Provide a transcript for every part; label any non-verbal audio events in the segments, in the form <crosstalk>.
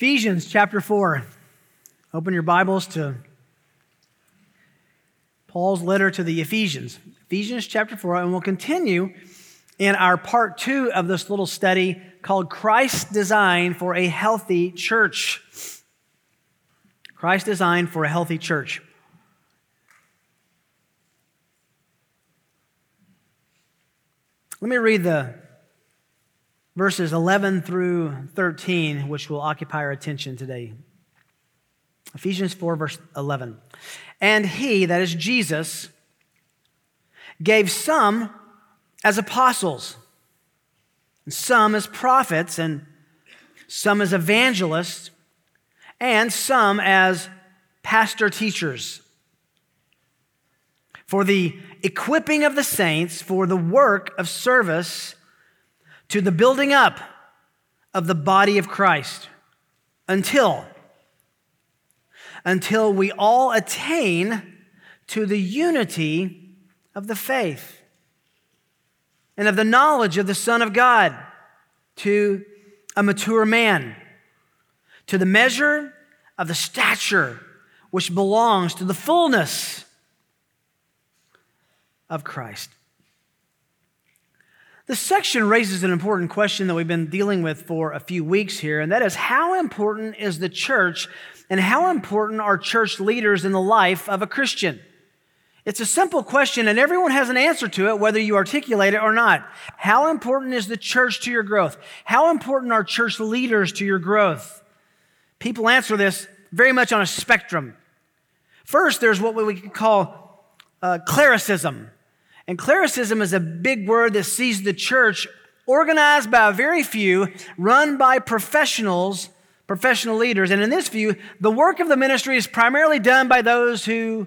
Ephesians chapter 4. Open your Bibles to Paul's letter to the Ephesians. Ephesians chapter 4, and we'll continue in our part two of this little study called Christ's Design for a Healthy Church. Christ's Design for a Healthy Church. Let me read the verses 11 through 13, which will occupy our attention today. Ephesians 4, verse 11. And he, that is Jesus, gave some as apostles, and some as prophets, and some as evangelists, and some as pastor teachers for the equipping of the saints for the work of service to the building up of the body of Christ until until we all attain to the unity of the faith and of the knowledge of the Son of God to a mature man to the measure of the stature which belongs to the fullness of Christ. This section raises an important question that we've been dealing with for a few weeks here, and that is how important is the church and how important are church leaders in the life of a Christian? It's a simple question, and everyone has an answer to it, whether you articulate it or not. How important is the church to your growth? How important are church leaders to your growth? People answer this very much on a spectrum. First, there's what we could call uh, clericism. And clericism is a big word that sees the church organized by a very few, run by professionals, professional leaders. And in this view, the work of the ministry is primarily done by those who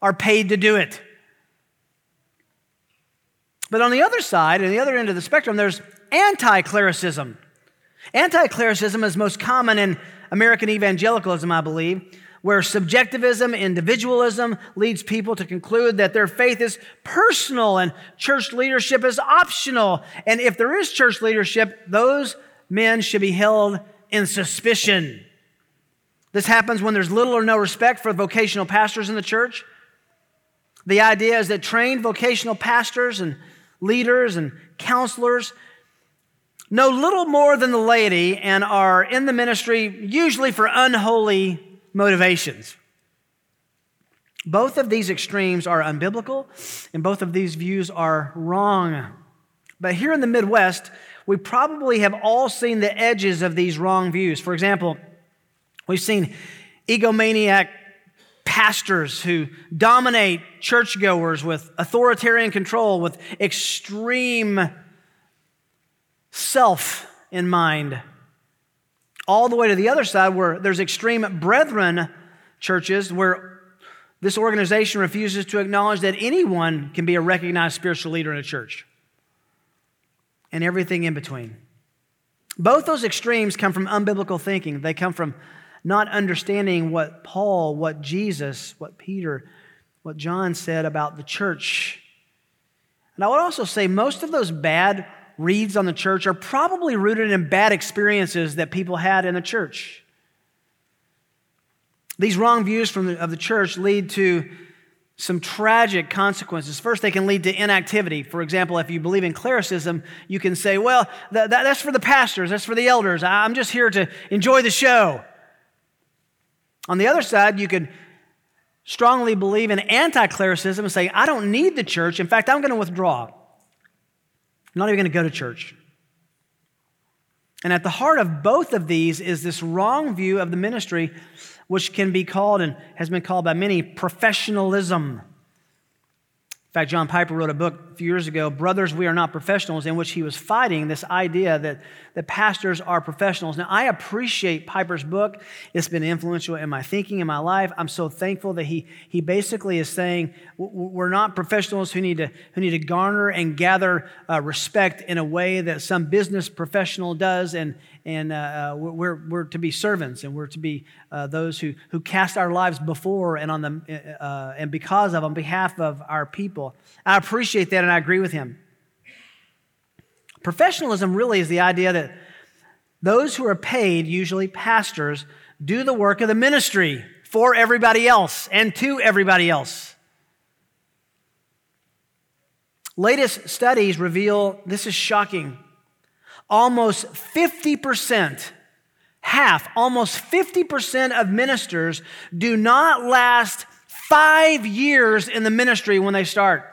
are paid to do it. But on the other side, on the other end of the spectrum, there's anti clericism. Anti clericism is most common in American evangelicalism, I believe where subjectivism, individualism leads people to conclude that their faith is personal and church leadership is optional. And if there is church leadership, those men should be held in suspicion. This happens when there's little or no respect for vocational pastors in the church. The idea is that trained vocational pastors and leaders and counselors know little more than the laity and are in the ministry usually for unholy motivations. Both of these extremes are unbiblical, and both of these views are wrong. But here in the Midwest, we probably have all seen the edges of these wrong views. For example, we've seen egomaniac pastors who dominate churchgoers with authoritarian control, with extreme self in mind all the way to the other side where there's extreme brethren churches where this organization refuses to acknowledge that anyone can be a recognized spiritual leader in a church and everything in between. Both those extremes come from unbiblical thinking. They come from not understanding what Paul, what Jesus, what Peter, what John said about the church. And I would also say most of those bad reads on the church are probably rooted in bad experiences that people had in the church. These wrong views from the, of the church lead to some tragic consequences. First, they can lead to inactivity. For example, if you believe in clericism, you can say, well, that, that, that's for the pastors, that's for the elders. I'm just here to enjoy the show. On the other side, you could strongly believe in anti clericism and say, I don't need the church. In fact, I'm going to withdraw. I'm not even going to go to church. And at the heart of both of these is this wrong view of the ministry, which can be called and has been called by many professionalism. In fact, John Piper wrote a book few years ago, Brothers, We Are Not Professionals, in which he was fighting this idea that, that pastors are professionals. Now, I appreciate Piper's book. It's been influential in my thinking, in my life. I'm so thankful that he, he basically is saying we're not professionals who need to, who need to garner and gather uh, respect in a way that some business professional does, and, and uh, uh we're, we're to be servants and we're to be uh, those who, who cast our lives before and on them uh, uh, and because of on behalf of our people i appreciate that and i agree with him professionalism really is the idea that Those who are paid, usually pastors, do the work of the ministry for everybody else and to everybody else. Latest studies reveal this is shocking. Almost 50%, half, almost 50% of ministers do not last five years in the ministry when they start.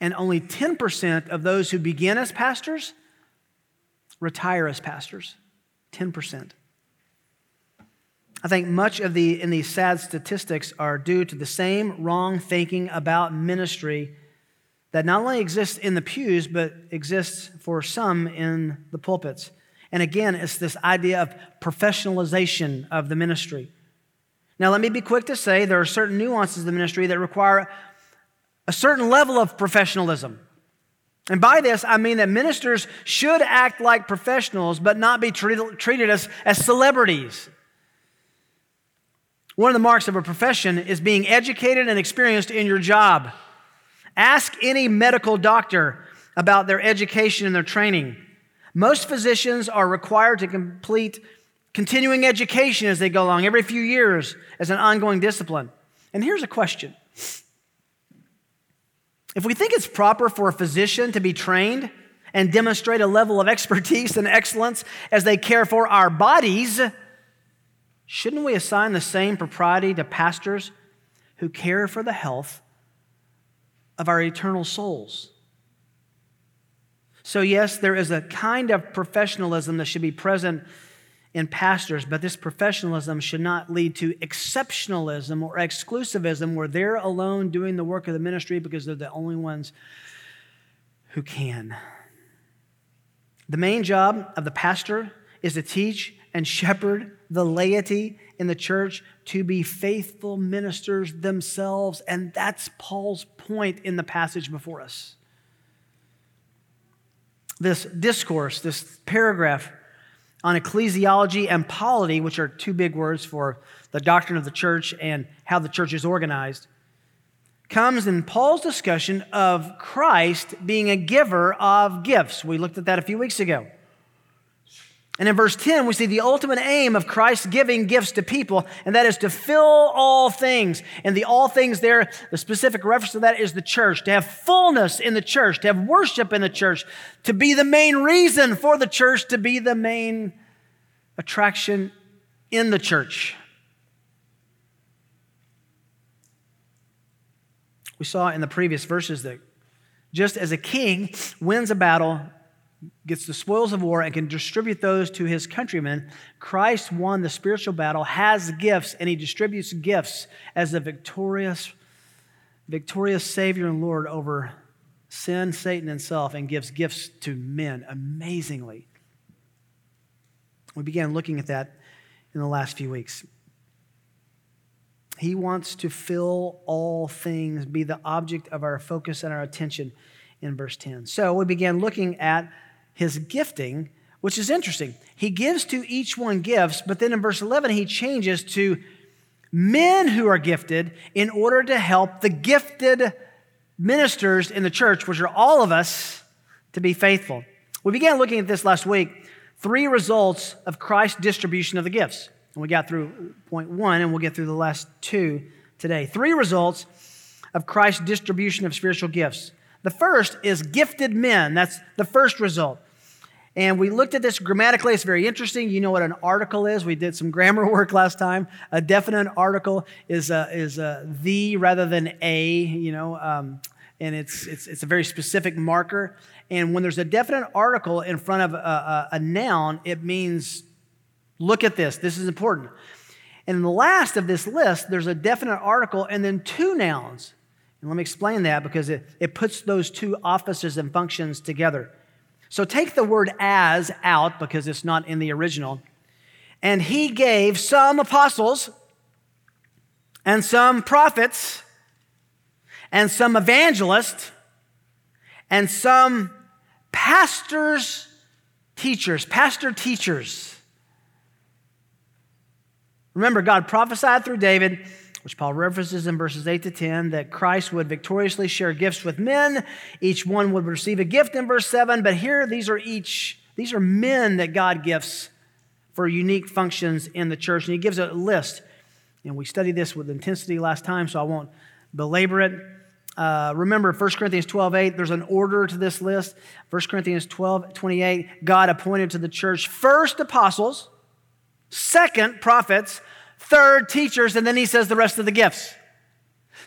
And only 10% of those who begin as pastors retire as pastors. 10%. I think much of the in these sad statistics are due to the same wrong thinking about ministry that not only exists in the pews but exists for some in the pulpits. And again, it's this idea of professionalization of the ministry. Now, let me be quick to say there are certain nuances of the ministry that require a certain level of professionalism. And by this, I mean that ministers should act like professionals, but not be treated, treated as, as celebrities. One of the marks of a profession is being educated and experienced in your job. Ask any medical doctor about their education and their training. Most physicians are required to complete continuing education as they go along, every few years, as an ongoing discipline. And here's a question if we think it's proper for a physician to be trained and demonstrate a level of expertise and excellence as they care for our bodies, shouldn't we assign the same propriety to pastors who care for the health of our eternal souls? So, yes, there is a kind of professionalism that should be present in pastors, but this professionalism should not lead to exceptionalism or exclusivism where they're alone doing the work of the ministry because they're the only ones who can. The main job of the pastor is to teach and shepherd the laity in the church to be faithful ministers themselves, and that's Paul's point in the passage before us. This discourse, this paragraph, on ecclesiology and polity, which are two big words for the doctrine of the church and how the church is organized, comes in Paul's discussion of Christ being a giver of gifts. We looked at that a few weeks ago. And in verse 10, we see the ultimate aim of Christ giving gifts to people, and that is to fill all things. And the all things there, the specific reference to that is the church, to have fullness in the church, to have worship in the church, to be the main reason for the church, to be the main attraction in the church. We saw in the previous verses that just as a king wins a battle gets the spoils of war and can distribute those to his countrymen. Christ won the spiritual battle, has gifts, and he distributes gifts as the victorious, victorious Savior and Lord over sin, Satan, and self, and gives gifts to men amazingly. We began looking at that in the last few weeks. He wants to fill all things, be the object of our focus and our attention in verse 10. So we began looking at his gifting, which is interesting. He gives to each one gifts, but then in verse 11, he changes to men who are gifted in order to help the gifted ministers in the church, which are all of us, to be faithful. We began looking at this last week three results of Christ's distribution of the gifts. And we got through point one, and we'll get through the last two today. Three results of Christ's distribution of spiritual gifts. The first is gifted men. That's the first result. And we looked at this grammatically. It's very interesting. You know what an article is. We did some grammar <laughs> work last time. A definite article is a, is a the rather than a, you know, um, and it's, it's, it's a very specific marker. And when there's a definite article in front of a, a, a noun, it means, look at this. This is important. And the last of this list, there's a definite article and then two nouns. And let me explain that because it, it puts those two offices and functions together. So take the word as out because it's not in the original. And he gave some apostles and some prophets and some evangelists and some pastors, teachers, pastor teachers. Remember, God prophesied through David which Paul references in verses 8 to 10, that Christ would victoriously share gifts with men. Each one would receive a gift in verse 7, but here these are each These are men that God gifts for unique functions in the church. And he gives a list. And we studied this with intensity last time, so I won't belabor it. Uh, remember 1 Corinthians 12, 8, there's an order to this list. 1 Corinthians 12, 28, God appointed to the church first apostles, second prophets, third teachers, and then he says the rest of the gifts.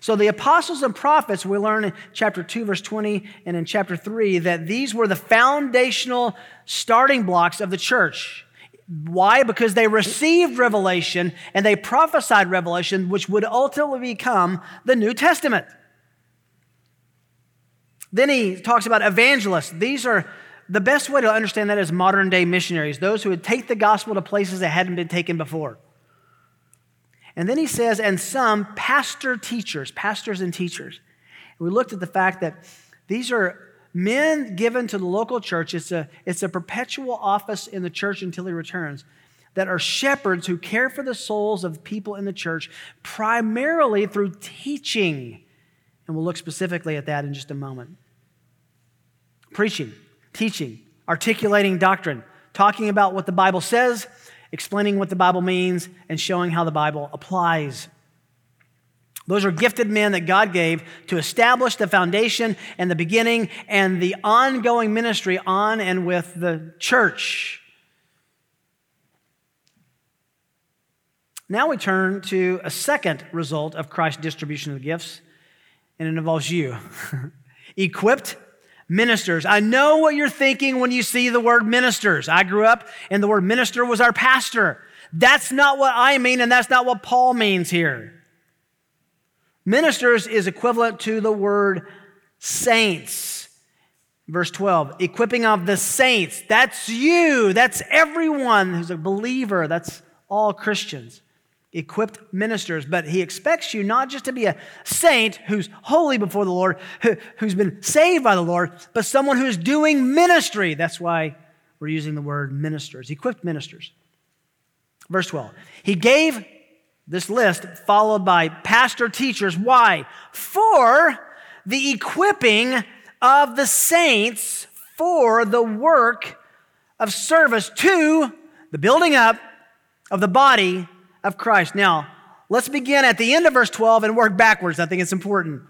So the apostles and prophets, we learn in chapter 2, verse 20, and in chapter 3, that these were the foundational starting blocks of the church. Why? Because they received revelation and they prophesied revelation, which would ultimately become the New Testament. Then he talks about evangelists. These are the best way to understand that is modern day missionaries, those who would take the gospel to places that hadn't been taken before. And then he says, and some pastor teachers, pastors and teachers. And we looked at the fact that these are men given to the local church. It's a, it's a perpetual office in the church until he returns that are shepherds who care for the souls of people in the church primarily through teaching. And we'll look specifically at that in just a moment. Preaching, teaching, articulating doctrine, talking about what the Bible says explaining what the Bible means, and showing how the Bible applies. Those are gifted men that God gave to establish the foundation and the beginning and the ongoing ministry on and with the church. Now we turn to a second result of Christ's distribution of gifts, and it involves you. <laughs> Equipped ministers. I know what you're thinking when you see the word ministers. I grew up and the word minister was our pastor. That's not what I mean, and that's not what Paul means here. Ministers is equivalent to the word saints. Verse 12, equipping of the saints. That's you. That's everyone who's a believer. That's all Christians equipped ministers, but he expects you not just to be a saint who's holy before the Lord, who, has been saved by the Lord, but someone who's doing ministry. That's why we're using the word ministers, equipped ministers. Verse 12. He gave this list followed by pastor teachers. Why? For the equipping of the saints for the work of service to the building up of the body of Christ. Now, let's begin at the end of verse 12 and work backwards. I think it's important.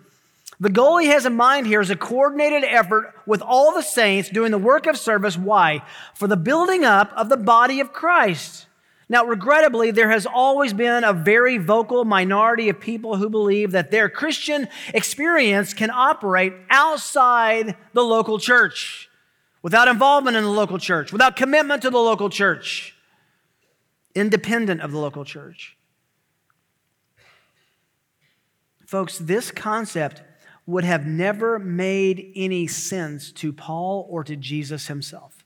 The goal he has in mind here is a coordinated effort with all the saints doing the work of service. Why? For the building up of the body of Christ. Now, regrettably, there has always been a very vocal minority of people who believe that their Christian experience can operate outside the local church, without involvement in the local church, without commitment to the local church independent of the local church. Folks, this concept would have never made any sense to Paul or to Jesus himself.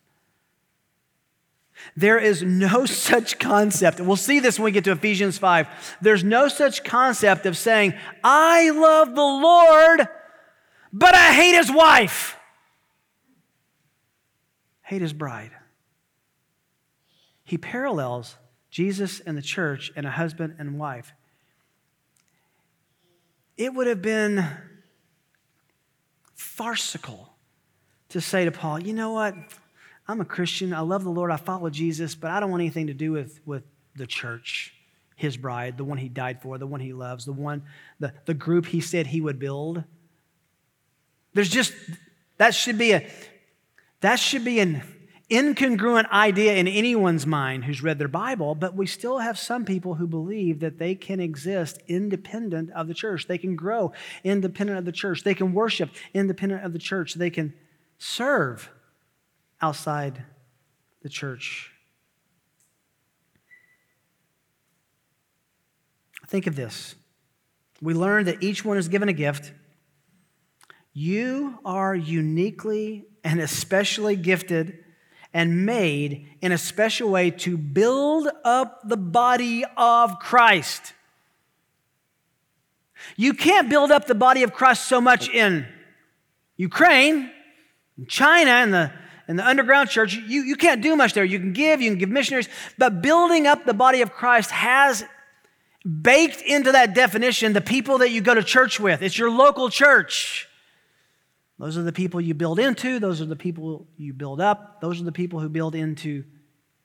There is no <laughs> such concept, and we'll see this when we get to Ephesians 5. There's no such concept of saying, I love the Lord, but I hate his wife, hate his bride. He parallels Jesus and the church and a husband and wife. It would have been farcical to say to Paul, you know what? I'm a Christian. I love the Lord. I follow Jesus, but I don't want anything to do with, with the church, his bride, the one he died for, the one he loves, the one, the, the group he said he would build. There's just, that should be a, that should be an incongruent idea in anyone's mind who's read their Bible, but we still have some people who believe that they can exist independent of the church. They can grow independent of the church. They can worship independent of the church. They can serve outside the church. Think of this. We learned that each one is given a gift. You are uniquely and especially gifted and made in a special way to build up the body of Christ. You can't build up the body of Christ so much in Ukraine, in China, and the, in the underground church. You, you can't do much there. You can give, you can give missionaries, but building up the body of Christ has baked into that definition the people that you go to church with. It's your local church. Those are the people you build into, those are the people you build up, those are the people who build into,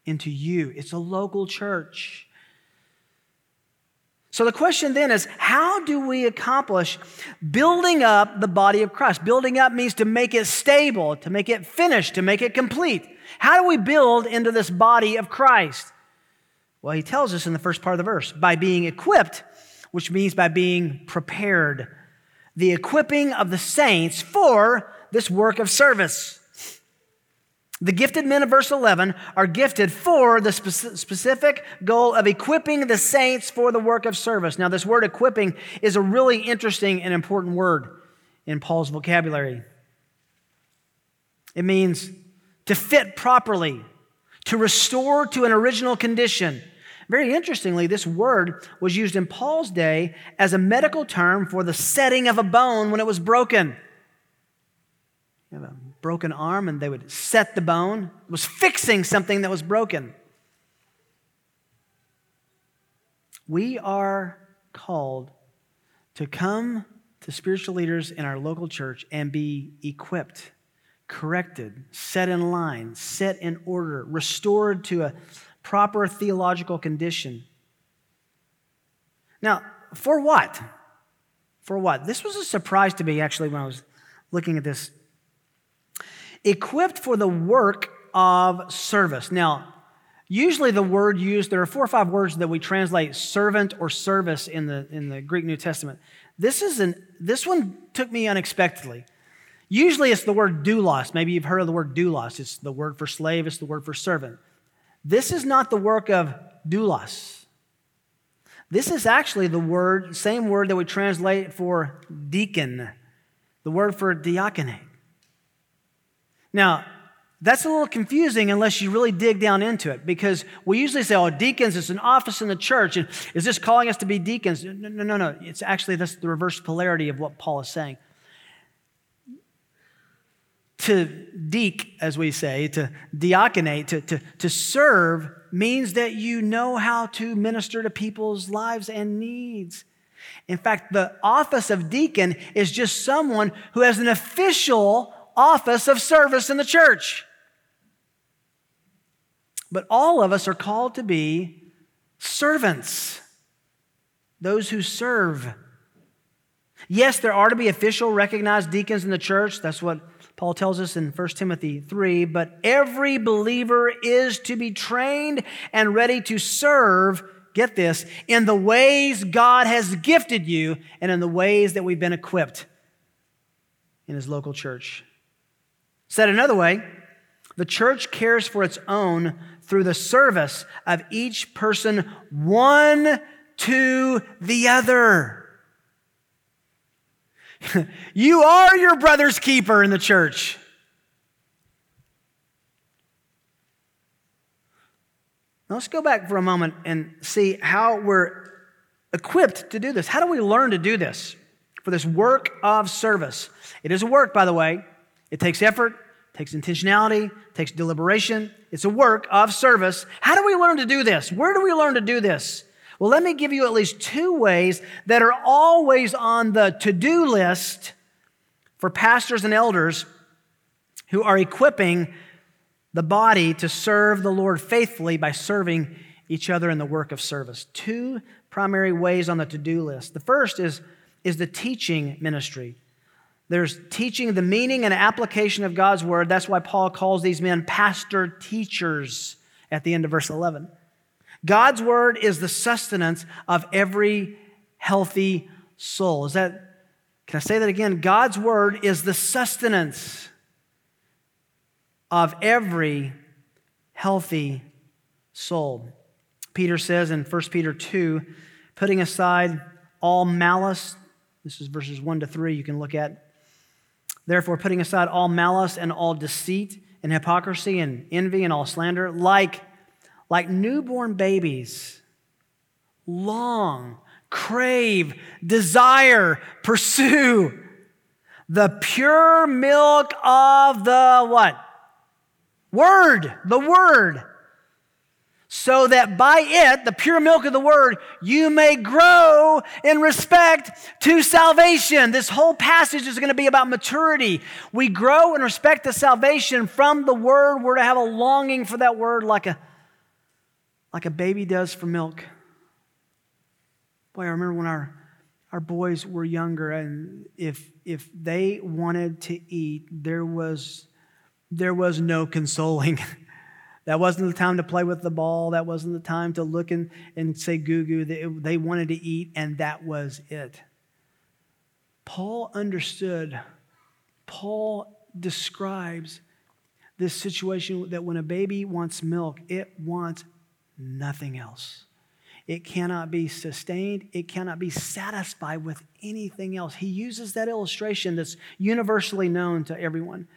into you. It's a local church. So the question then is how do we accomplish building up the body of Christ? Building up means to make it stable, to make it finished, to make it complete. How do we build into this body of Christ? Well, he tells us in the first part of the verse by being equipped, which means by being prepared. The equipping of the saints for this work of service. The gifted men of verse 11 are gifted for the specific goal of equipping the saints for the work of service. Now, this word equipping is a really interesting and important word in Paul's vocabulary. It means to fit properly, to restore to an original condition. Very interestingly, this word was used in Paul's day as a medical term for the setting of a bone when it was broken. You have a broken arm and they would set the bone. It was fixing something that was broken. We are called to come to spiritual leaders in our local church and be equipped, corrected, set in line, set in order, restored to a proper theological condition. Now, for what? For what? This was a surprise to me actually when I was looking at this equipped for the work of service. Now, usually the word used, there are four or five words that we translate servant or service in the, in the Greek New Testament. This, is an, this one took me unexpectedly. Usually it's the word doulos. Maybe you've heard of the word doulos. It's the word for slave, it's the word for servant. This is not the work of doulos. This is actually the word, same word that we translate for deacon, the word for diaconate. Now, that's a little confusing unless you really dig down into it because we usually say, oh, deacons, it's an office in the church. And is this calling us to be deacons? No, no, no, no. It's actually that's the reverse polarity of what Paul is saying. To deek, as we say, to diaconate, to, to, to serve means that you know how to minister to people's lives and needs. In fact, the office of deacon is just someone who has an official office of service in the church. But all of us are called to be servants, those who serve. Yes, there are to be official recognized deacons in the church. That's what Paul tells us in 1 Timothy 3. But every believer is to be trained and ready to serve, get this, in the ways God has gifted you and in the ways that we've been equipped in his local church. Said another way, the church cares for its own through the service of each person, one to the other. <laughs> you are your brother's keeper in the church. Now let's go back for a moment and see how we're equipped to do this. How do we learn to do this for this work of service? It is a work, by the way. It takes effort, takes intentionality, takes deliberation. It's a work of service. How do we learn to do this? Where do we learn to do this? Well, let me give you at least two ways that are always on the to do list for pastors and elders who are equipping the body to serve the Lord faithfully by serving each other in the work of service. Two primary ways on the to do list. The first is, is the teaching ministry. There's teaching the meaning and application of God's word. That's why Paul calls these men pastor teachers at the end of verse 11. God's word is the sustenance of every healthy soul. Is that, can I say that again? God's word is the sustenance of every healthy soul. Peter says in 1 Peter 2, putting aside all malice, this is verses 1 to 3, you can look at Therefore, putting aside all malice and all deceit and hypocrisy and envy and all slander, like, like newborn babies, long, crave, desire, pursue the pure milk of the what? Word, the Word so that by it, the pure milk of the word, you may grow in respect to salvation. This whole passage is going to be about maturity. We grow in respect to salvation from the word. We're to have a longing for that word like a, like a baby does for milk. Boy, I remember when our, our boys were younger, and if, if they wanted to eat, there was, there was no consoling. <laughs> that wasn't the time to play with the ball. That wasn't the time to look and, and say goo goo. They, they wanted to eat, and that was it. Paul understood. Paul describes this situation that when a baby wants milk, it wants nothing else. It cannot be sustained. It cannot be satisfied with anything else. He uses that illustration that's universally known to everyone.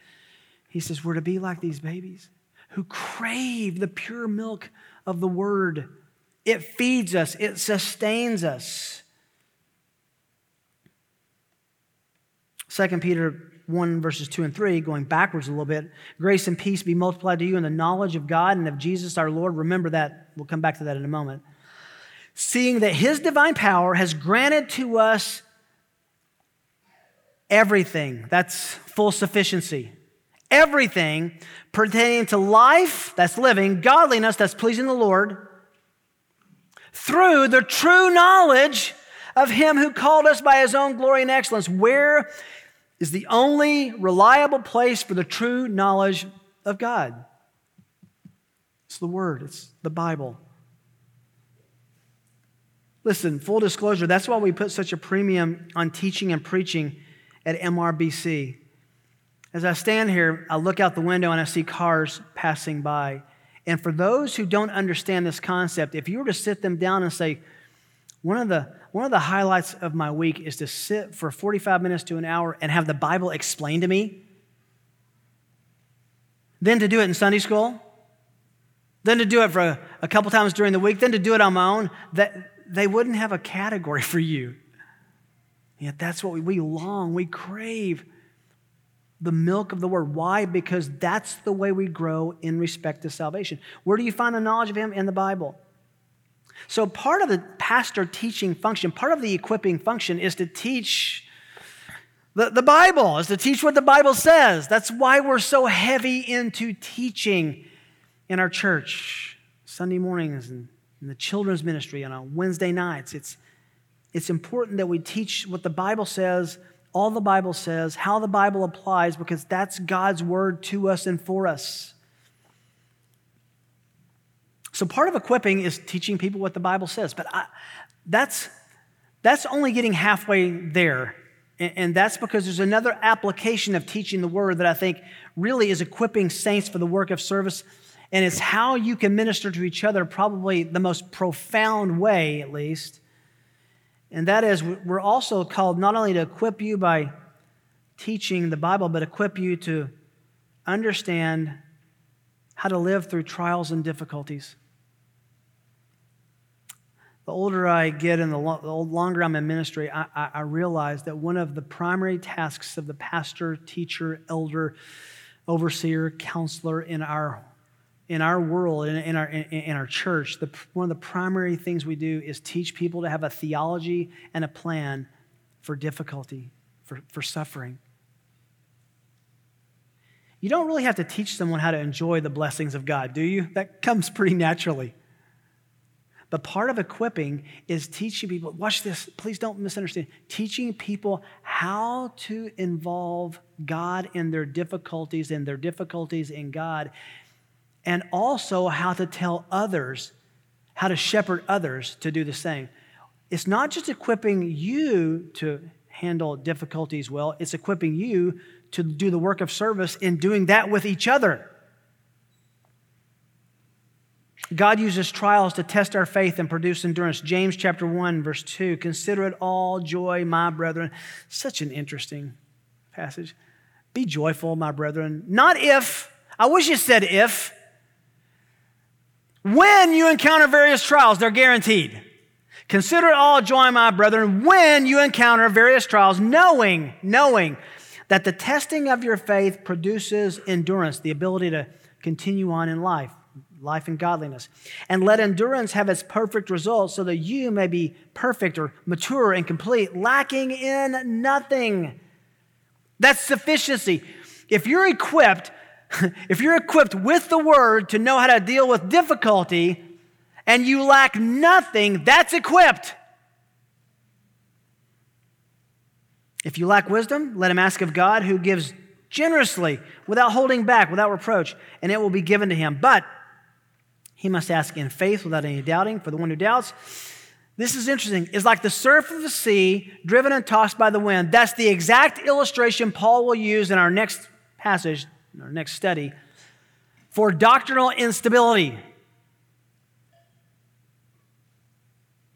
He says, We're to be like these babies who crave the pure milk of the word. It feeds us, it sustains us. 2 Peter 1, verses 2 and 3, going backwards a little bit. Grace and peace be multiplied to you in the knowledge of God and of Jesus our Lord. Remember that. We'll come back to that in a moment seeing that his divine power has granted to us everything. That's full sufficiency. Everything pertaining to life, that's living, godliness, that's pleasing the Lord, through the true knowledge of him who called us by his own glory and excellence. Where is the only reliable place for the true knowledge of God? It's the Word, it's the Bible. Listen, full disclosure, that's why we put such a premium on teaching and preaching at MRBC. As I stand here, I look out the window and I see cars passing by. And for those who don't understand this concept, if you were to sit them down and say, one of the, one of the highlights of my week is to sit for 45 minutes to an hour and have the Bible explained to me, then to do it in Sunday school, then to do it for a, a couple times during the week, then to do it on my own, that, they wouldn't have a category <laughs> for you. Yet that's what we, we long, we crave the milk of the word. Why? Because that's the way we grow in respect to salvation. Where do you find the knowledge of Him? In the Bible. So, part of the pastor teaching function, part of the equipping function is to teach the, the Bible, is to teach what the Bible says. That's why we're so heavy into teaching in our church, Sunday mornings and in the children's ministry and on Wednesday nights. It's, it's important that we teach what the Bible says, all the Bible says, how the Bible applies, because that's God's word to us and for us. So, part of equipping is teaching people what the Bible says, but I, that's, that's only getting halfway there. And, and that's because there's another application of teaching the word that I think really is equipping saints for the work of service and it's how you can minister to each other, probably the most profound way, at least. And that is, we're also called not only to equip you by teaching the Bible, but equip you to understand how to live through trials and difficulties. The older I get and the, longer I'm in ministry, I, I, I realize that one of the primary tasks of the pastor, teacher, elder, overseer, counselor in our in our world, in, in our, in, in, our church, the, one of the primary things we do is teach people to have a theology and a plan for difficulty, for, for suffering. You don't really have to teach someone how to enjoy the blessings of God, do you? That comes pretty naturally. But part of equipping is teaching people, watch this, please don't misunderstand, teaching people how to involve God in their difficulties and their difficulties in God and also how to tell others, how to shepherd others to do the same. It's not just equipping you to handle difficulties well, it's equipping you to do the work of service in doing that with each other. God uses trials to test our faith and produce endurance. James chapter 1 verse 2, consider it all joy, my brethren. Such an interesting passage. Be joyful, my brethren. Not if, I wish you said if. When you encounter various trials, they're guaranteed. Consider it all joy, my brethren, when you encounter various trials, knowing, knowing that the testing of your faith produces endurance, the ability to continue on in life. Life and godliness. And let endurance have its perfect result so that you may be perfect or mature and complete, lacking in nothing. That's sufficiency. If you're equipped, <laughs> if you're equipped with the word to know how to deal with difficulty and you lack nothing, that's equipped. If you lack wisdom, let him ask of God who gives generously, without holding back, without reproach, and it will be given to him. But he must ask in faith without any doubting. For the one who doubts, this is interesting, is like the surf of the sea driven and tossed by the wind. That's the exact illustration Paul will use in our next passage, in our next study, for doctrinal instability.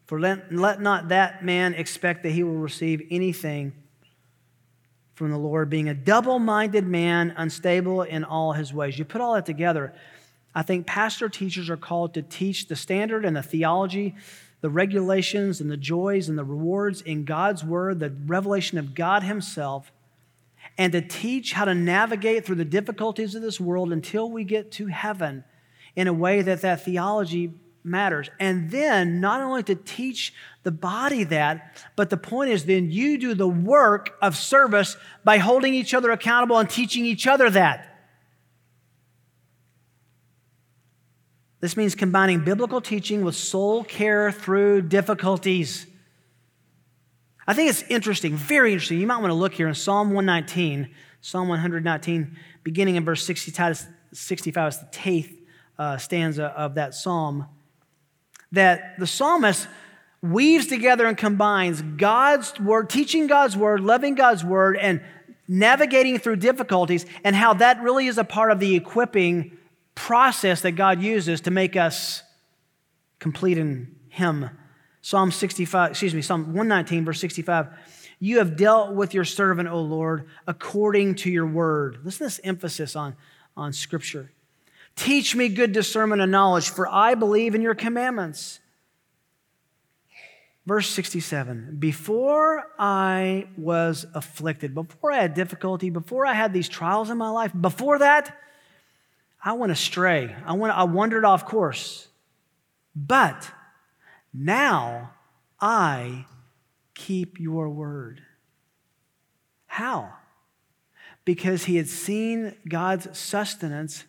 For let, let not that man expect that he will receive anything from the Lord, being a double minded man, unstable in all his ways. You put all that together, I think pastor teachers are called to teach the standard and the theology, the regulations and the joys and the rewards in God's word, the revelation of God Himself, and to teach how to navigate through the difficulties of this world until we get to heaven in a way that that theology matters. And then not only to teach the body that, but the point is then you do the work of service by holding each other accountable and teaching each other that. This means combining biblical teaching with soul care through difficulties. I think it's interesting, very interesting. You might want to look here in Psalm 119, Psalm 119, beginning in verse 65, is the 10th uh, stanza of that psalm that the psalmist weaves together and combines God's word, teaching God's word, loving God's word, and navigating through difficulties, and how that really is a part of the equipping process that God uses to make us complete in Him. Psalm 65, excuse me, Psalm 119, verse 65. You have dealt with your servant, O Lord, according to your word. Listen to this emphasis on, on Scripture. Teach me good discernment and knowledge, for I believe in your commandments. Verse 67 Before I was afflicted, before I had difficulty, before I had these trials in my life, before that, I went astray. I, went, I wandered off course. But now I keep your word. How? Because he had seen God's sustenance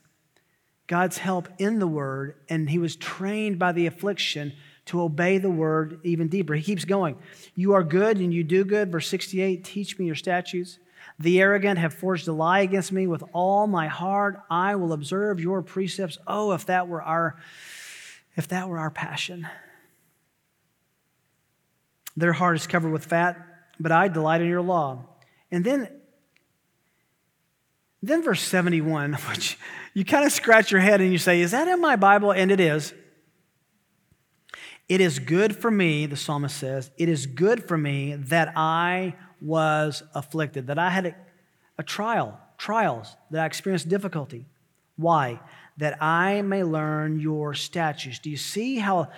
God's help in the word, and he was trained by the affliction to obey the word even deeper. He keeps going. You are good and you do good. Verse 68 Teach me your statutes. The arrogant have forged a lie against me. With all my heart, I will observe your precepts. Oh, if that were our, if that were our passion. Their heart is covered with fat, but I delight in your law. And then, then verse 71, <laughs> which you kind of scratch your head and you say, Is that in my Bible? And it is. It is good for me, the psalmist says, it is good for me that I was afflicted, that I had a, a trial, trials, that I experienced difficulty. Why? That I may learn your statutes. Do you see how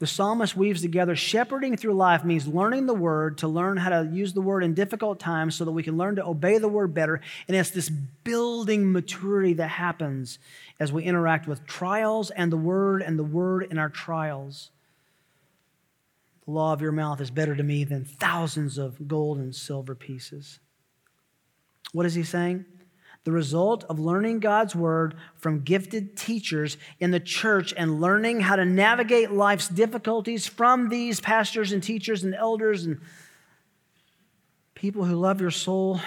the psalmist weaves together shepherding through life means learning the word to learn how to use the word in difficult times so that we can learn to obey the word better. And it's this building maturity that happens as we interact with trials and the word and the word in our trials. The law of your mouth is better to me than thousands of gold and silver pieces. What is he saying? the result of learning God's word from gifted teachers in the church and learning how to navigate life's difficulties from these pastors and teachers and elders and people who love your soul.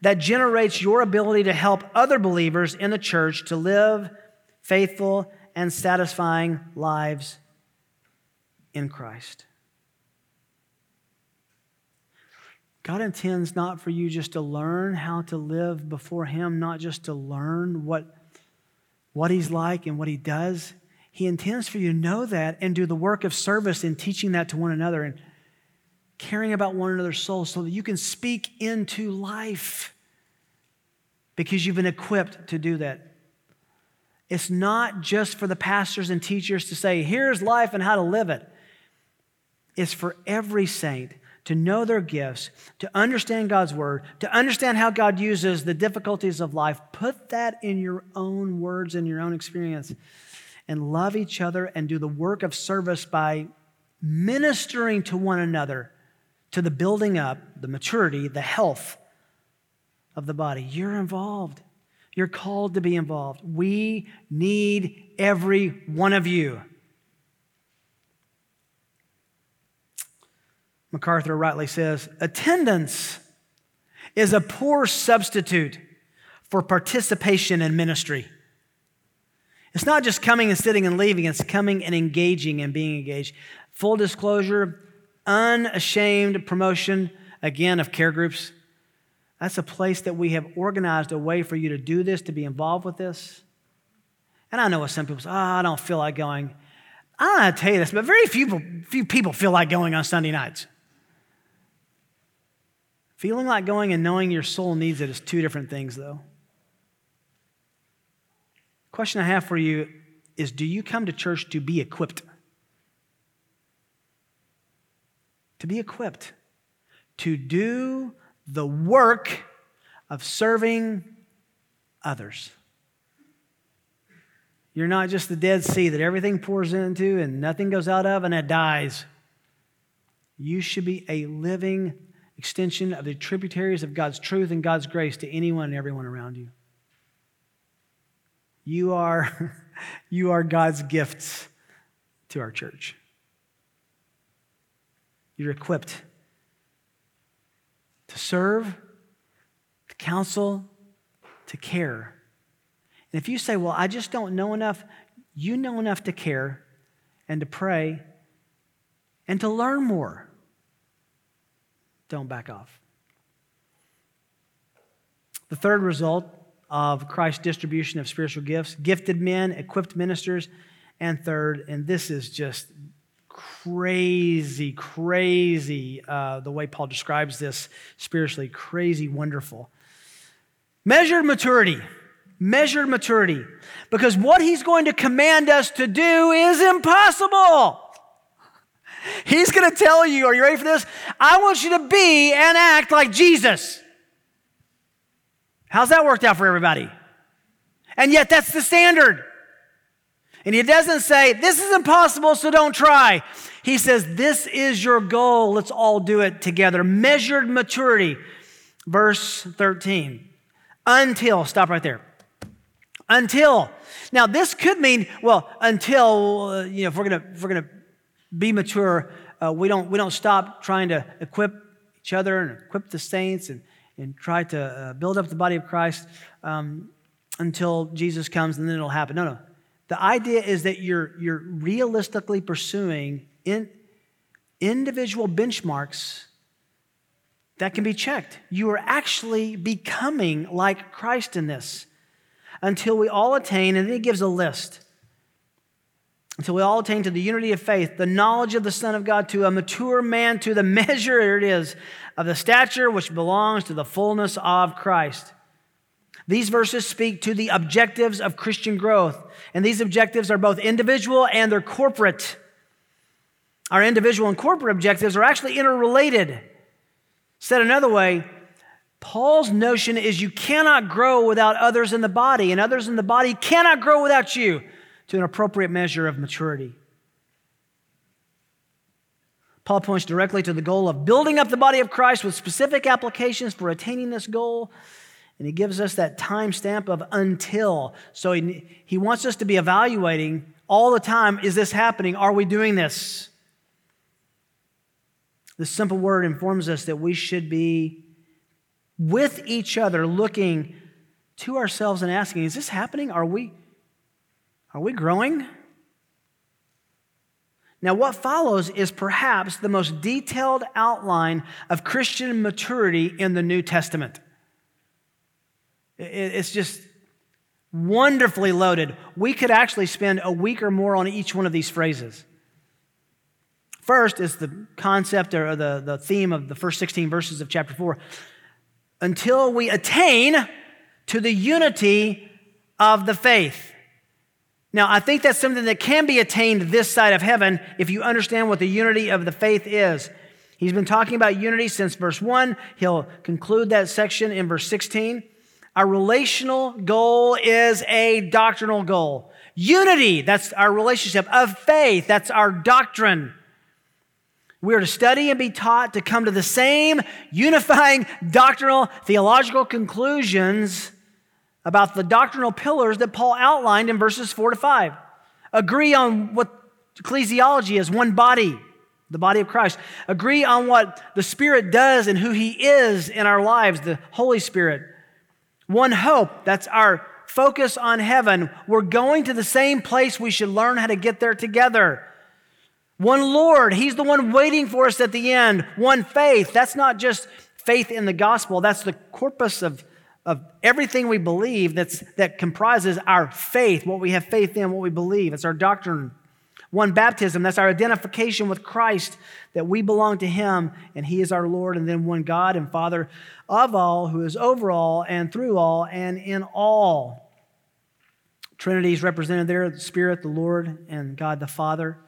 That generates your ability to help other believers in the church to live faithful and satisfying lives in Christ. God intends not for you just to learn how to live before Him, not just to learn what, what He's like and what He does. He intends for you to know that and do the work of service in teaching that to one another and caring about one another's souls so that you can speak into life because you've been equipped to do that. It's not just for the pastors and teachers to say, here's life and how to live it. It's for every saint to know their gifts, to understand God's word, to understand how God uses the difficulties of life. Put that in your own words and your own experience. and love each other and do the work of service by ministering to one another to the building up, the maturity, the health of the body. You're involved. You're called to be involved. We need every one of you. MacArthur rightly says attendance is a poor substitute for participation in ministry. It's not just coming and sitting and leaving, it's coming and engaging and being engaged. Full disclosure, unashamed promotion, again, of care groups. That's a place that we have organized a way for you to do this, to be involved with this. And I know what some people say, oh, I don't feel like going. I don't know how to tell you this, but very few, few people feel like going on Sunday nights. Feeling like going and knowing your soul needs it is two different things, though. Question I have for you is Do you come to church to be equipped? To be equipped, to do the work of serving others. You're not just the Dead Sea that everything pours into and nothing goes out of and it dies. You should be a living extension of the tributaries of God's truth and God's grace to anyone and everyone around you. You are, <laughs> you are God's gifts to our church. You're equipped to serve, to counsel, to care. And if you say, Well, I just don't know enough, you know enough to care and to pray and to learn more don't back off. The third result of Christ's distribution of spiritual gifts gifted men, equipped ministers, and third, and this is just crazy, crazy uh, the way Paul describes this spiritually, crazy, wonderful. Measured maturity. Measured maturity. Because what he's going to command us to do is impossible. He's going to tell you, are you ready for this? I want you to be and act like Jesus. How's that worked out for everybody? And yet, that's the standard. And he doesn't say, This is impossible, so don't try. He says, This is your goal. Let's all do it together. Measured maturity. Verse 13. Until, stop right there. Until. Now, this could mean, well, until, uh, you know, if we're going to, if we're going to be mature. Uh, we, don't, we don't stop trying to equip each other and equip the saints and, and try to uh, build up the body of Christ um, until Jesus comes and then it'll happen. No, no. The idea is that you're, you're realistically pursuing in, individual benchmarks that can be checked. You are actually becoming like Christ in this until we all attain, and then he gives a list until we all attain to the unity of faith, the knowledge of the Son of God, to a mature man, to the <laughs> measure, here it is, of the stature which belongs to the fullness of Christ. These verses speak to the objectives of Christian growth, and these objectives are both individual and they're corporate. Our individual and corporate objectives are actually interrelated. Said another way, Paul's notion is you cannot grow without others in the body, and others in the body cannot grow without you to an appropriate measure of maturity. Paul points directly to the goal of building up the body of Christ with specific applications for attaining this goal. And he gives us that time stamp of until. So he, he wants us to be evaluating all the time is this happening? Are we doing this? The simple word informs us that we should be with each other, looking to ourselves and asking, is this happening? Are we, are we growing? Now, what follows is perhaps the most detailed outline of Christian maturity in the New Testament. It's just wonderfully loaded. We could actually spend a week or more on each one of these phrases. First is the concept or the, the theme of the first 16 verses of chapter 4. Until we attain to the unity of the faith. Now, I think that's something that can be attained this side of heaven if you understand what the unity of the faith is. He's been talking about unity since verse 1. He'll conclude that section in verse 16. Our relational goal is a doctrinal goal. Unity, that's our relationship. Of faith, that's our doctrine. We are to study and be taught to come to the same unifying doctrinal theological conclusions about the doctrinal pillars that Paul outlined in verses 4 to 5. Agree on what ecclesiology is one body, the body of Christ. Agree on what the Spirit does and who He is in our lives, the Holy Spirit. One hope, that's our focus on heaven. We're going to the same place. We should learn how to get there together. One Lord, He's the one waiting for us at the end. One faith, that's not just faith in the gospel, that's the corpus of, of everything we believe that's, that comprises our faith, what we have faith in, what we believe. It's our doctrine. One baptism, that's our identification with Christ, that we belong to Him and He is our Lord. And then one God and Father of all, who is over all and through all and in all. Trinity is represented there the Spirit, the Lord, and God the Father.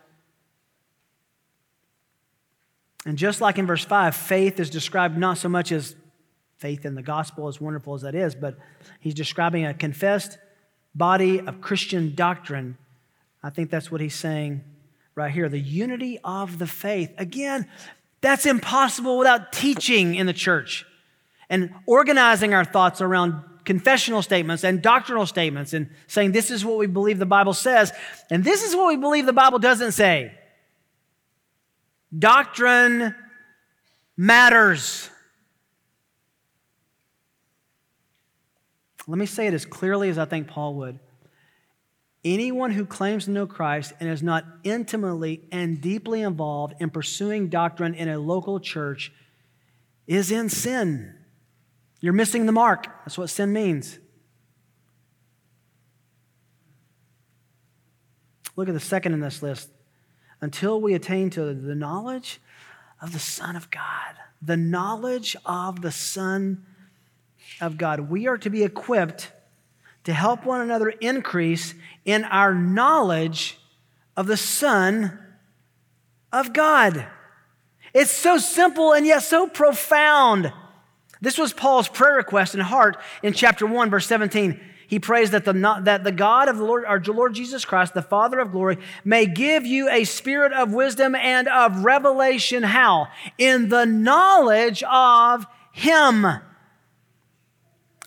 And just like in verse 5, faith is described not so much as faith in the gospel, as wonderful as that is, but he's describing a confessed body of Christian doctrine I think that's what he's saying right here the unity of the faith. Again, that's impossible without teaching in the church and organizing our thoughts around confessional statements and doctrinal statements and saying this is what we believe the Bible says and this is what we believe the Bible doesn't say. Doctrine matters. Let me say it as clearly as I think Paul would. Anyone who claims to know Christ and is not intimately and deeply involved in pursuing doctrine in a local church is in sin. You're missing the mark. That's what sin means. Look at the second in this list. Until we attain to the knowledge of the Son of God, the knowledge of the Son of God, we are to be equipped to help one another increase in our knowledge of the Son of God. It's so simple and yet so profound. This was Paul's prayer request in heart in chapter 1, verse 17. He prays that the, that the God of the Lord, our Lord Jesus Christ, the Father of glory, may give you a spirit of wisdom and of revelation. How? In the knowledge of Him.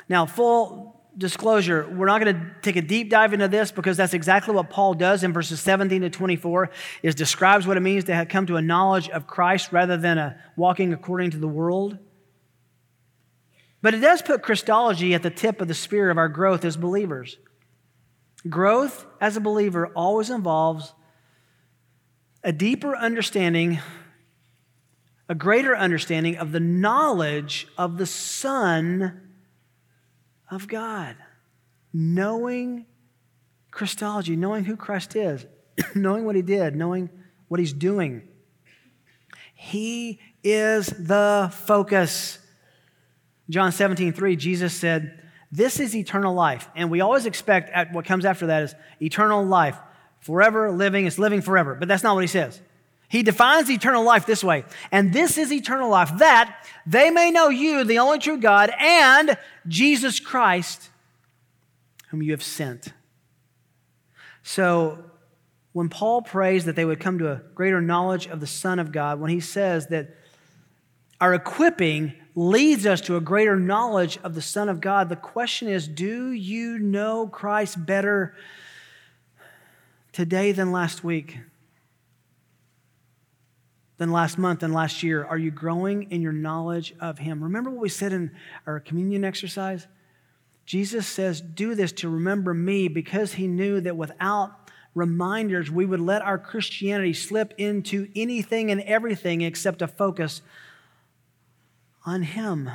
Now, full disclosure, we're not going to take a deep dive into this because that's exactly what Paul does in verses 17 to 24 is describes what it means to come to a knowledge of Christ rather than a walking according to the world. But it does put Christology at the tip of the spear of our growth as believers. Growth as a believer always involves a deeper understanding, a greater understanding of the knowledge of the Son of God. Knowing Christology, knowing who Christ is, <clears throat> knowing what he did, knowing what he's doing. He is the focus. John 17, 3, Jesus said, This is eternal life. And we always expect at what comes after that is eternal life. Forever living it's living forever. But that's not what he says. He defines eternal life this way. And this is eternal life that they may know you, the only true God, and Jesus Christ, whom you have sent. So, when Paul prays that they would come to a greater knowledge of the Son of God, when he says that our equipping leads us to a greater knowledge of the Son of God, the question is do you know Christ better today than last week? Than last month and last year? Are you growing in your knowledge of Him? Remember what we said in our communion exercise? Jesus says, Do this to remember me because He knew that without reminders, we would let our Christianity slip into anything and everything except a focus on Him.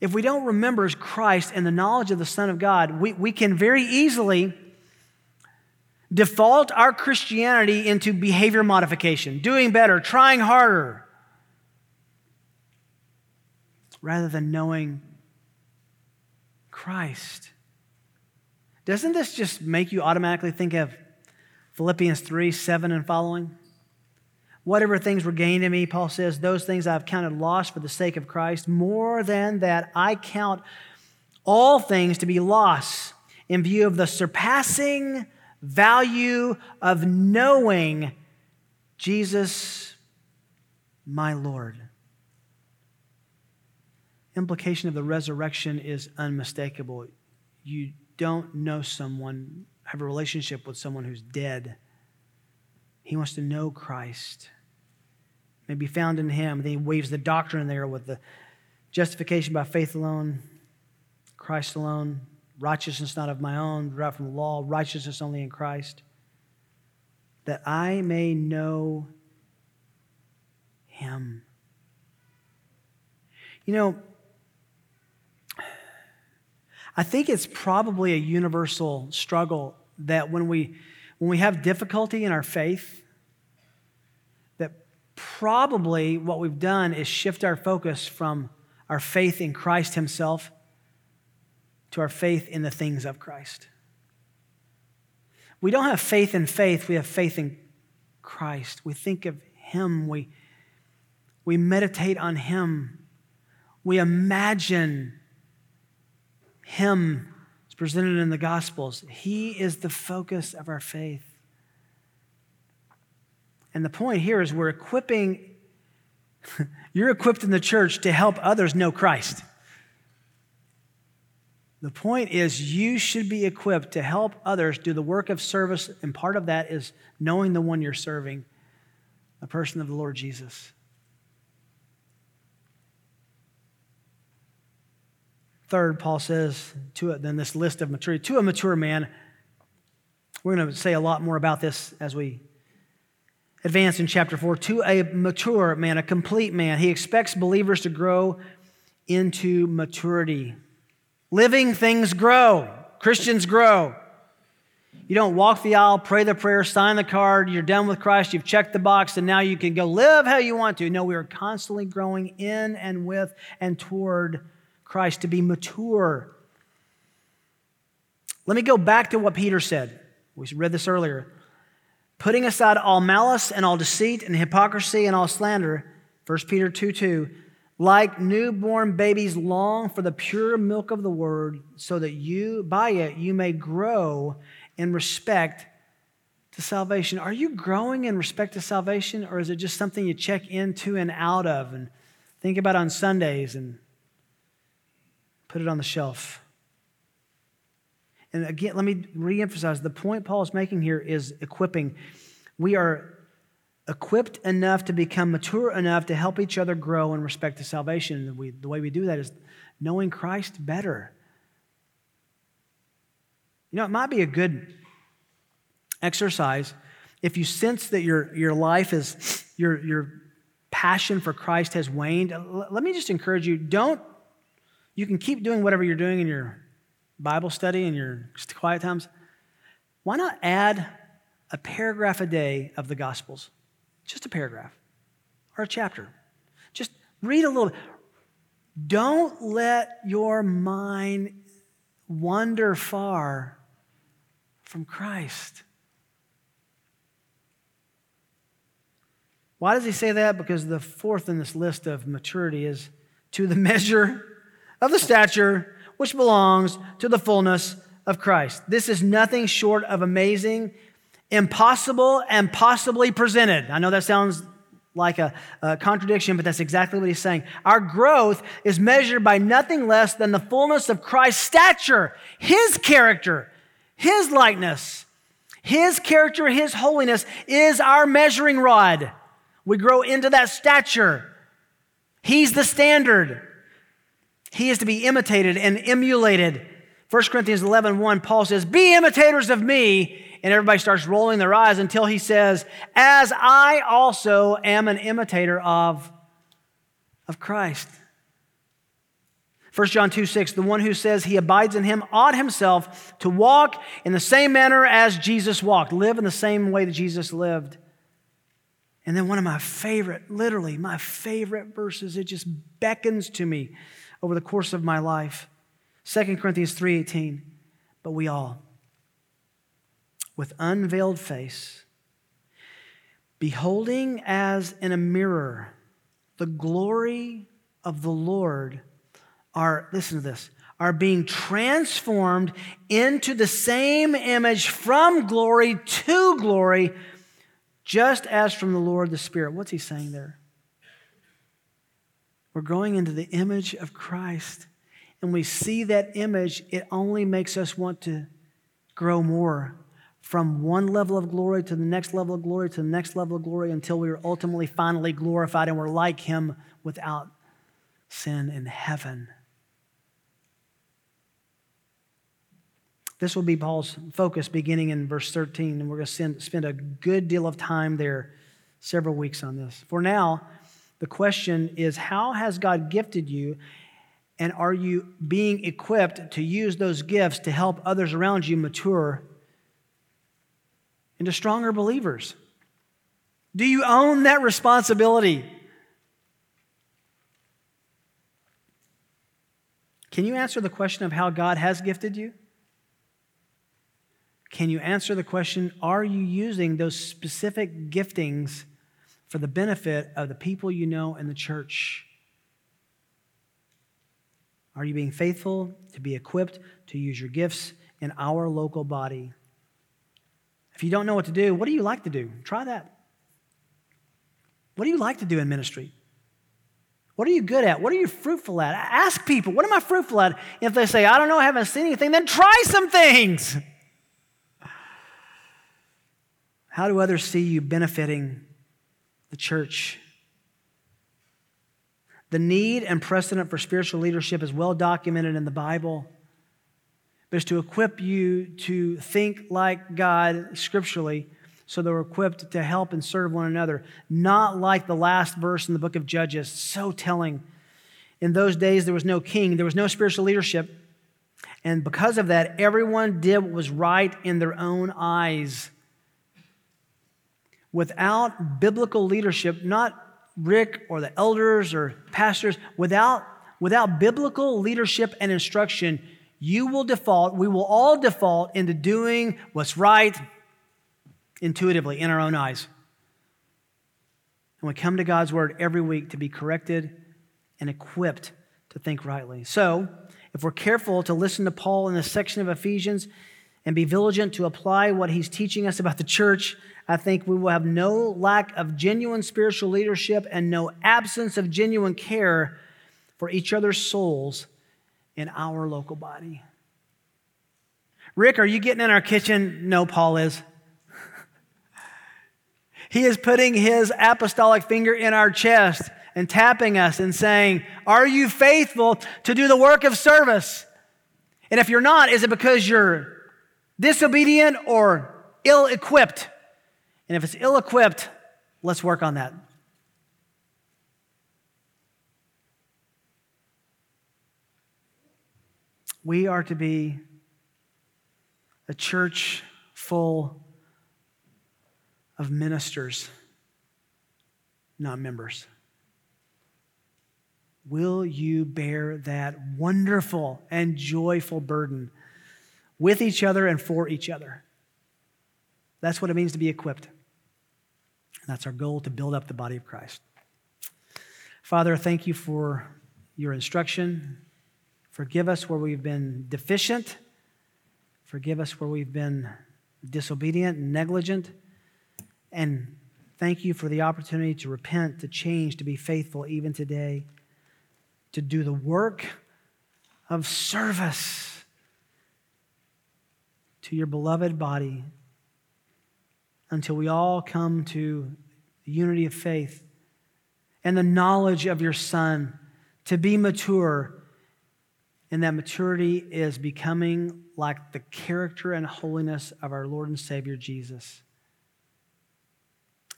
If we don't remember Christ and the knowledge of the Son of God, we, we can very easily default our Christianity into behavior modification, doing better, trying harder, rather than knowing Christ. Doesn't this just make you automatically think of Philippians 3 7 and following? Whatever things were gained in me, Paul says, those things I've counted lost for the sake of Christ. More than that, I count all things to be loss in view of the surpassing value of knowing Jesus, my Lord. Implication of the resurrection is unmistakable. You don't know someone, have a relationship with someone who's dead. He wants to know Christ, may be found in Him. Then he weaves the doctrine there with the justification by faith alone, Christ alone, righteousness not of my own, derived from the law, righteousness only in Christ, that I may know Him. You know, I think it's probably a universal struggle that when we when we have difficulty in our faith, that probably what we've done is shift our focus from our faith in Christ Himself to our faith in the things of Christ. We don't have faith in faith, we have faith in Christ. We think of Him, we, we meditate on Him, we imagine Him as presented in the Gospels. He is the focus of our faith. And the point here is we're equipping, <laughs> you're equipped in the church to help others know Christ. The point is, you should be equipped to help others do the work of service, and part of that is knowing the one you're serving, the person of the Lord Jesus. Third, Paul says, to it, then this list of maturity, to a mature man. We're going to say a lot more about this as we advance in chapter 4. To a mature man, a complete man, he expects believers to grow into maturity. Living things grow, Christians grow. You don't walk the aisle, pray the prayer, sign the card, you're done with Christ, you've checked the box, and now you can go live how you want to. No, we are constantly growing in and with and toward Christ to be mature. Let me go back to what Peter said. We read this earlier. Putting aside all malice and all deceit and hypocrisy and all slander, 1 Peter 2 2, like newborn babies long for the pure milk of the word so that you by it you may grow in respect to salvation. Are you growing in respect to salvation or is it just something you check into and out of and think about on sundays and put it on the shelf? And again let me reemphasize the point paul is making here is equipping. We are equipped enough to become mature enough to help each other grow in respect to salvation. And we, the way we do that is knowing Christ better. You know, it might be a good exercise if you sense that your, your life is, your, your passion for Christ has waned. Let me just encourage you don't, you can keep doing whatever you're doing in your Bible study and your quiet times. Why not add a paragraph a day of the Gospels? Just a paragraph or a chapter. Just read a little. bit. Don't let your mind wander far from Christ. Why does he say that? Because the fourth in this list of maturity is to the <laughs> measure of the stature which belongs to the fullness of Christ. This is nothing short of amazing impossible and possibly presented. I know that sounds like a, a, contradiction, but that's exactly what he's saying. Our growth is measured by nothing less than the fullness of Christ's stature, his character, his likeness. His character, his holiness is our measuring rod. We grow into that stature. He's the standard. He is to be imitated and emulated. 1 Corinthians 11 1, Paul says, Be imitators of me and everybody starts rolling their eyes until he says, As I also am an imitator of, of Christ. 1 John 2 6, the one who says he abides in him ought himself to walk in the same manner as Jesus walked, live in the same way that Jesus lived. And then one of my favorite, literally my favorite verses, it just beckons to me over the course of my life. 2 Corinthians 3:18. But we all, with unveiled face, beholding as in a mirror the glory of the Lord, are, listen to this, are being transformed into the same image from glory to glory, just as from the Lord the Spirit. What's he saying there? We're growing into the image of Christ. And we see that image, it only makes us want to grow more from one level of glory to the next level of glory to the next level of glory until we are ultimately finally glorified and we're like him without sin in heaven. This will be Paul's focus beginning in verse 13, and we're going to spend a good deal of time there, several weeks on this. For now, the question is how has God gifted you, and are you being equipped to use those gifts to help others around you mature into stronger believers? Do you own that responsibility? Can you answer the question of how God has gifted you? Can you answer the question are you using those specific giftings for the benefit of the people you know in the church? Are you being faithful to be equipped to use your gifts in our local body? If you don't know what to do, what do you like to do? Try that. What do you like to do in ministry? What are you good at? What are you fruitful at? Ask people, what am I fruitful at? If they say, I don't know, I haven't seen anything, then try some things. How do others see you benefiting the church? The need and precedent for spiritual leadership is well documented in the Bible, but it's to equip you to think like God scripturally so they're equipped to help and serve one another. Not like the last verse in the book of Judges, so telling. In those days, there was no king, there was no spiritual leadership. And because of that, everyone did what was right in their own eyes without biblical leadership, not Rick or the elders or pastors, without, without biblical leadership and instruction, you will default, we will all default into doing what's right intuitively in our own eyes. And we come to God's word every week to be corrected and equipped to think rightly. So, if we're careful to listen to Paul in this section of Ephesians and be vigilant to apply what he's teaching us about the church, I think we will have no lack of genuine spiritual leadership and no absence of genuine care for each other's souls in our local body. Rick, are you getting in our kitchen? No, Paul is. <laughs> he is putting his apostolic finger in our chest and tapping us and saying, Are you faithful to do the work of service? And if you're not, is it because you're disobedient or ill equipped? And if it's ill equipped, let's work on that. We are to be a church full of ministers, not members. Will you bear that wonderful and joyful burden with each other and for each other? That's what it means to be equipped. That's our goal to build up the body of Christ. Father, thank you for your instruction. Forgive us where we've been deficient. Forgive us where we've been disobedient and negligent. And thank you for the opportunity to repent, to change, to be faithful even today, to do the work of service to your beloved body until we all come to the unity of faith and the knowledge of your Son to be mature. And that maturity is becoming like the character and holiness of our Lord and Savior Jesus.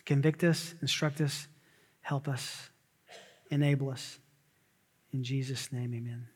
Convict us, instruct us, help us, enable us. In Jesus' name, amen.